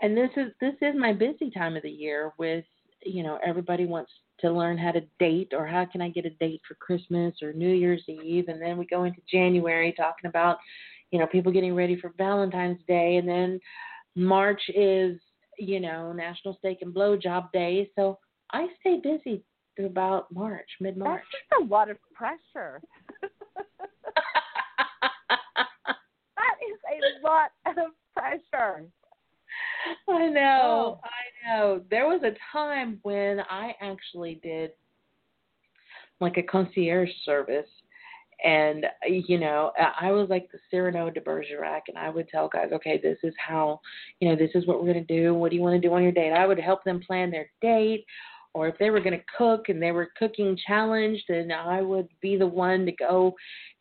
And this is this is my busy time of the year with you know everybody wants to learn how to date or how can I get a date for Christmas or New Year's Eve and then we go into January talking about you know people getting ready for Valentine's Day and then March is you know, National Steak and Blowjob Day. So I stay busy through about March, mid March. That's a lot of pressure. that is a lot of pressure. I know. Oh. I know. There was a time when I actually did like a concierge service and you know i was like the cyrano de bergerac and i would tell guys okay this is how you know this is what we're going to do what do you want to do on your date i would help them plan their date or if they were going to cook and they were cooking challenged then i would be the one to go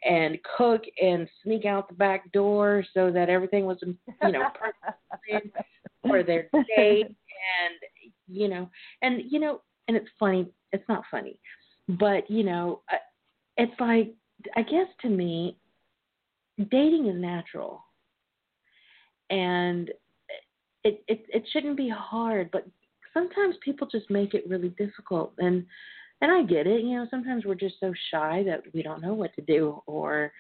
and cook and sneak out the back door so that everything was you know perfect for their date and you know and you know and it's funny it's not funny but you know it's like I guess to me, dating is natural, and it it it shouldn't be hard. But sometimes people just make it really difficult, and and I get it. You know, sometimes we're just so shy that we don't know what to do, or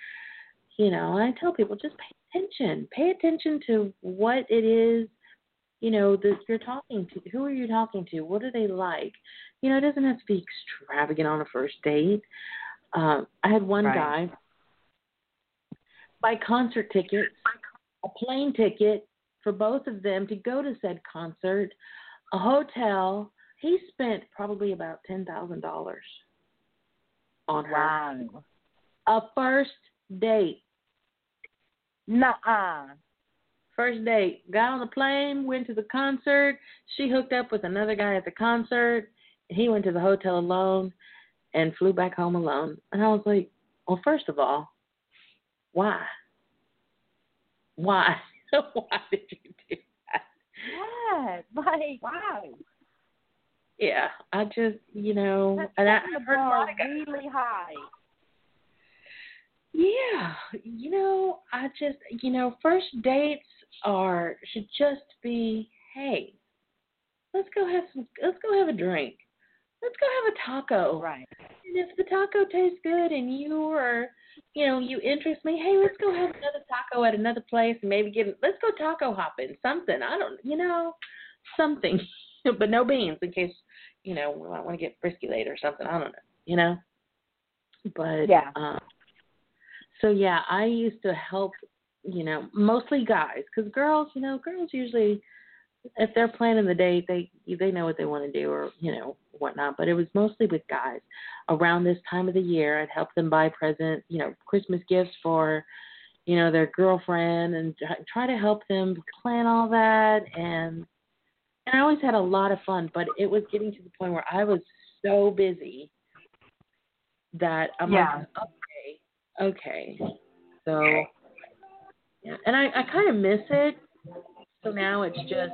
you know, I tell people just pay attention. Pay attention to what it is you know that you're talking to who are you talking to what are they like you know it doesn't have to be extravagant on a first date um, I had one right. guy buy concert tickets, a plane ticket for both of them to go to said concert, a hotel. He spent probably about ten thousand dollars on her. Wow. A first date. Nuh-uh. First date. Got on the plane, went to the concert. She hooked up with another guy at the concert. He went to the hotel alone and flew back home alone. And I was like, well, first of all, why? Why? why did you do that? Yeah, like wow. Yeah, I just you know, That's and I, I've heard a really high. Yeah, you know, I just you know, first dates are should just be, hey, let's go have some, let's go have a drink let's go have a taco. Right. And if the taco tastes good and you are, you know, you interest me, hey, let's go have another taco at another place and maybe get, let's go taco hopping, something. I don't, you know, something, but no beans in case, you know, we might want to get frisky later or something. I don't know, you know. But yeah. Um, so yeah, I used to help you know, mostly guys, because girls, you know, girls usually, if they're planning the date, they they know what they want to do or you know whatnot. But it was mostly with guys. Around this time of the year, I'd help them buy present, you know, Christmas gifts for, you know, their girlfriend, and try to help them plan all that. And and I always had a lot of fun, but it was getting to the point where I was so busy that I'm yeah. like, okay, okay, so yeah, and I I kind of miss it. So now it's just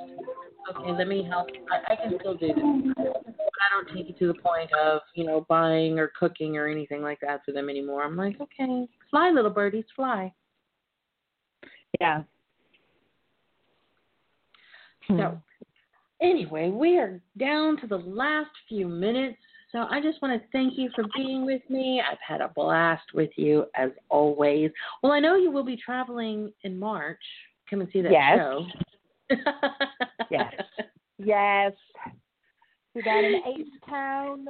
okay. Let me help. I, I can still do this, but I don't take it to the point of you know buying or cooking or anything like that for them anymore. I'm like, okay, fly, little birdies, fly. Yeah. So, hmm. anyway, we are down to the last few minutes. So I just want to thank you for being with me. I've had a blast with you as always. Well, I know you will be traveling in March. Come and see that Yes. show. Yes. Yes. We got an H Town.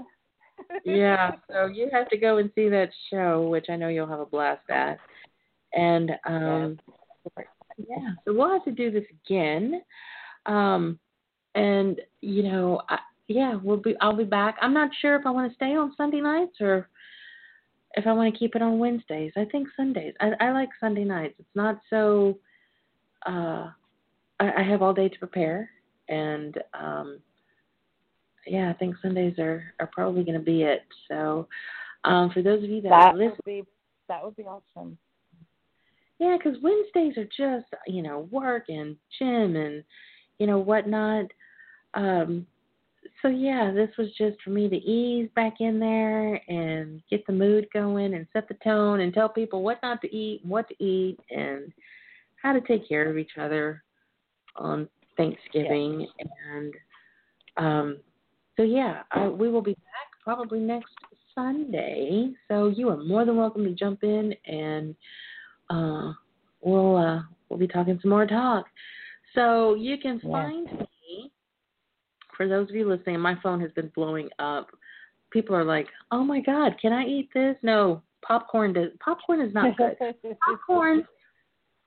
yeah, so you have to go and see that show, which I know you'll have a blast at. And um yeah, so we'll have to do this again. Um and you know, I, yeah, we'll be I'll be back. I'm not sure if I want to stay on Sunday nights or if I want to keep it on Wednesdays. I think Sundays. I I like Sunday nights. It's not so uh I, I have all day to prepare and um yeah, I think Sundays are are probably going to be it. So, um, for those of you that, That listen, would be that would be awesome. yeah, because Wednesdays are just you know work and gym and you know whatnot. Um, so yeah, this was just for me to ease back in there and get the mood going and set the tone and tell people what not to eat, what to eat, and how to take care of each other on Thanksgiving. And um, so yeah, I, we will be back probably next Sunday. So you are more than welcome to jump in and uh, we'll uh, we'll be talking some more talk. So you can Yeah. find me. For those of you listening, my phone has been blowing up. People are like, "Oh my God, can I eat this?" No, popcorn does. Popcorn is not good. popcorn.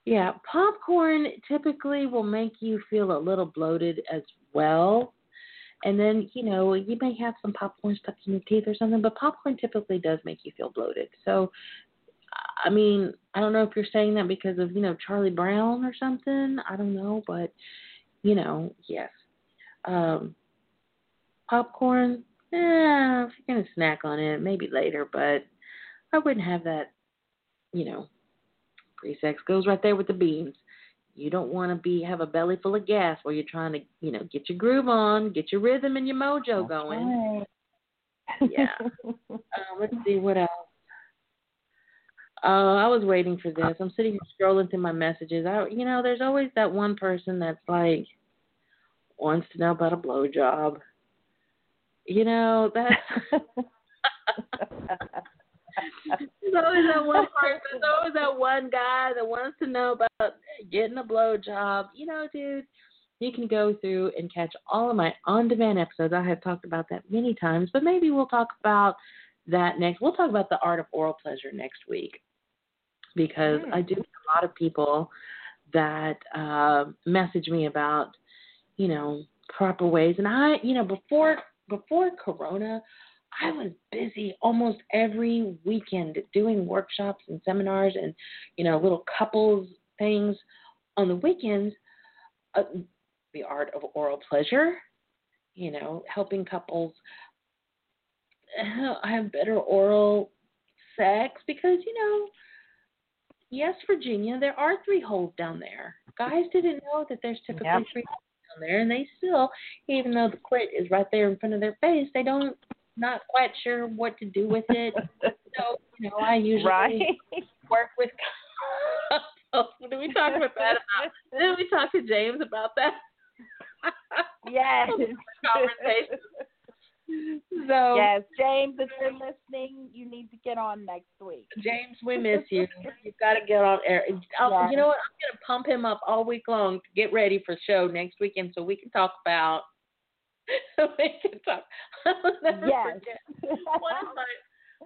Yeah, popcorn typically will make you feel a little bloated as well. And then, you know, you may have some popcorn stuck in your teeth or something, but popcorn typically does make you feel bloated. So, I mean, I don't know if you're saying that because of, you know, Charlie Brown or something. I don't know, but, you know, yes. Um, popcorn, yeah, if you're going to snack on it, maybe later, but I wouldn't have that, you know, pre-sex goes right there with the beans. You don't want to be have a belly full of gas while you're trying to, you know, get your groove on, get your rhythm and your mojo going. Yeah. Uh, let's see what else. Uh, I was waiting for this. I'm sitting here scrolling through my messages. I, you know, there's always that one person that's like wants to know about a blowjob. You know, that's there's always that one person. There's always that one guy that wants to know about getting a blowjob. You know, dude, you can go through and catch all of my on-demand episodes. I have talked about that many times, but maybe we'll talk about that next. We'll talk about the art of oral pleasure next week because Hmm. I do get a lot of people that uh, message me about, you know, proper ways. And I, you know, before before Corona, I was busy almost every weekend doing workshops and seminars and, you know, little couples things on the weekends. Uh, the art of oral pleasure, you know, helping couples have better oral sex because, you know, yes, Virginia, there are three holes down there. Guys didn't know that there's typically Yep. three holes down there, and they still, even though the clit is right there in front of their face, they don't not quite sure what to do with it. so, you know, I usually right. work with couples. Did we talk about that? About, did we talk to James about that? Yes. Conversation. So, Yes, James, if you're listening, you need to get on next week. James, we miss you. You've got to get on air. Yes. You know what? I'm going to pump him up all week long to get ready for show next weekend so we can talk about. We can talk. I'll never Yes. forget. One of my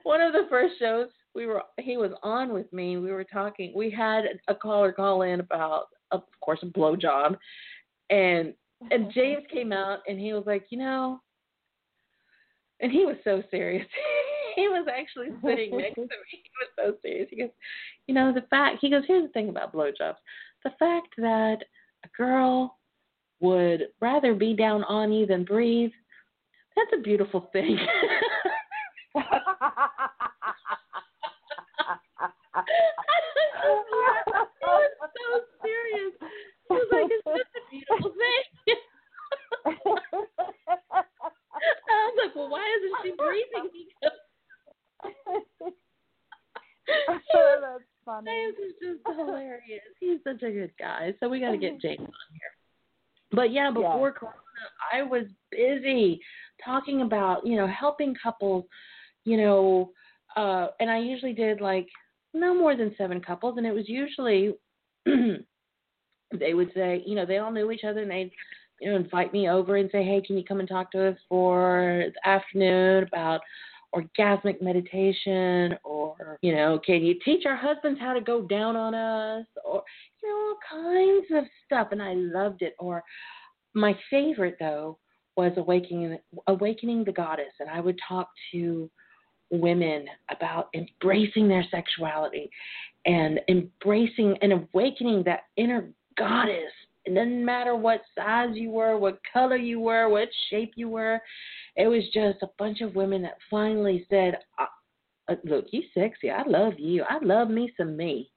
one of the first shows we were he was on with me. We were talking. We had a caller call in about, of course, a blowjob, and and James came out and he was like, you know, and he was so serious. he was actually sitting next to me. He was so serious. He goes, you know, the fact. He goes, here's the thing about blowjobs: the fact that a girl would rather be down on you than breathe. That's a beautiful thing. was so serious. He was like, it's just a beautiful thing. I was like, well, why isn't she breathing? Oh, that's funny. James is just hilarious. He's such a good guy. So we got to get James on here. But yeah, before Yeah. Corona, I was busy talking about, you know, helping couples, you know, uh, and I usually did like no more than seven couples, and it was usually they would say, you know, they all knew each other, and they'd, you know, invite me over and say, hey, can you come and talk to us for the afternoon about orgasmic meditation, or you know, can you teach our husbands how to go down on us, or you all kinds of stuff, and I loved it. Or my favorite though was awakening awakening the goddess, and I would talk to women about embracing their sexuality and embracing and awakening that inner goddess. It doesn't matter what size you were, what color you were, what shape you were. It was just a bunch of women that finally said, "Look, you sexy. I love you. I love me some me."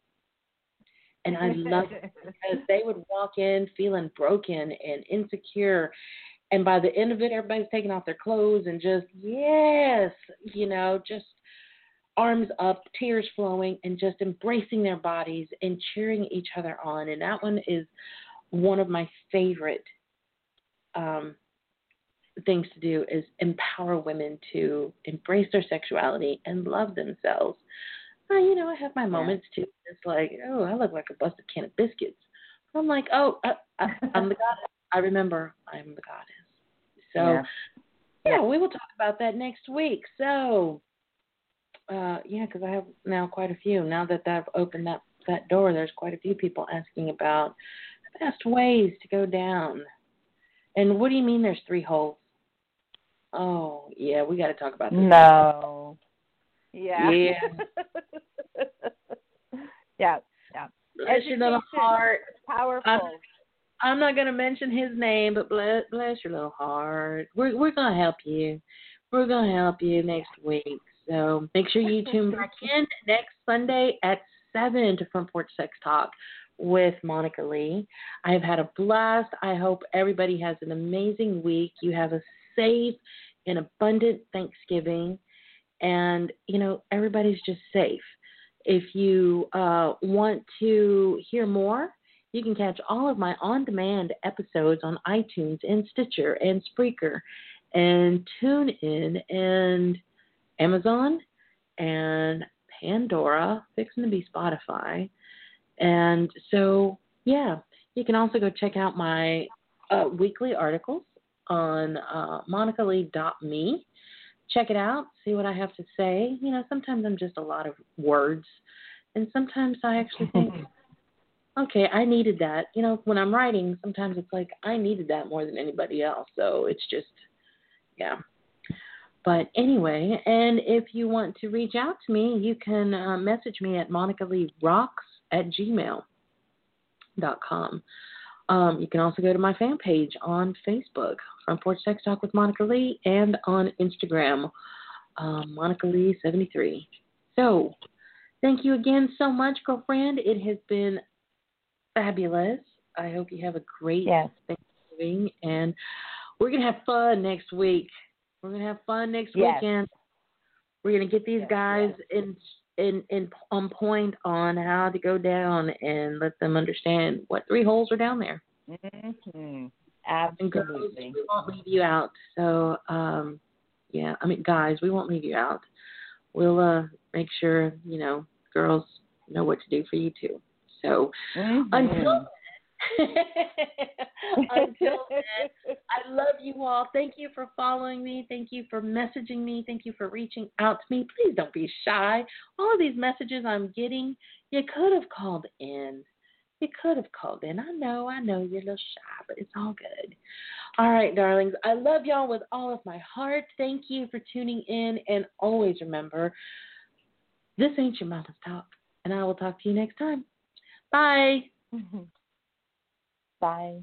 And I love it because they would walk in feeling broken and insecure. And by the end of it, everybody's taking off their clothes and just, yes, you know, just arms up, tears flowing, and just embracing their bodies and cheering each other on. And that one is one of my favorite um, things to do is empower women to embrace their sexuality and love themselves. Uh, you know, I have my moments too. It's like, oh, I look like a busted can of biscuits. I'm like, oh, I, I, I'm the goddess. I remember I'm the goddess. So, Yeah. yeah, we will talk about that next week. So, uh, yeah, because I have now quite a few. Now that I've opened that that door, there's quite a few people asking about the best ways to go down. And what do you mean? There's three holes? Oh, yeah, we got to talk about this. No. Yeah. Yeah. yeah. Yeah. Bless your little heart. Powerful. I'm, I'm not going to mention his name, but bless, bless your little heart. We're we're going to help you. We're going to help you next week. So make sure you tune back in next Sunday at seven to Front Porch Sex Talk with Monica Lee. I've had a blast. I hope everybody has an amazing week. You have a safe and abundant Thanksgiving, and you know everybody's just safe. If you uh, want to hear more, you can catch all of my on demand episodes on iTunes and Stitcher and Spreaker and TuneIn and Amazon and Pandora, fixing to be Spotify. And so, yeah, you can also go check out my uh, weekly articles on uh, monicalee.me. Check it out, see what I have to say. You know, sometimes I'm just a lot of words, and sometimes I actually think, okay, I needed that. You know, when I'm writing, sometimes it's like I needed that more than anybody else. So it's just, yeah. But anyway, and if you want to reach out to me, you can uh, message me at monicaleerocks at gmail dot com. Um, you can also go to my fan page on Facebook, Front Porch Sex Talk with Monica Lee, and on Instagram, um, Monica Lee 73. So, thank you again so much, girlfriend. It has been fabulous. I hope you have a great Yes. Thanksgiving, and we're gonna have fun next week. We're gonna have fun next Yes. weekend. We're gonna get these Yes, guys in in in on point on how to go down and let them understand what three holes are down there. hmm And girls, Absolutely. we won't leave you out. So, um, yeah, I mean, guys, we won't leave you out. We'll uh, make sure you know girls know what to do for you too. So Mhm. until Until then, I love you all. Thank you for following me. Thank you for messaging me. Thank you for reaching out to me. Please don't be shy. All of these messages I'm getting, you could have called in. You could have called in. I know, I know you're a little shy, but it's all good. All right, darlings. I love y'all with all of my heart. Thank you for tuning in. And always remember, this ain't your mama's talk. And I will talk to you next time. Bye. Bye.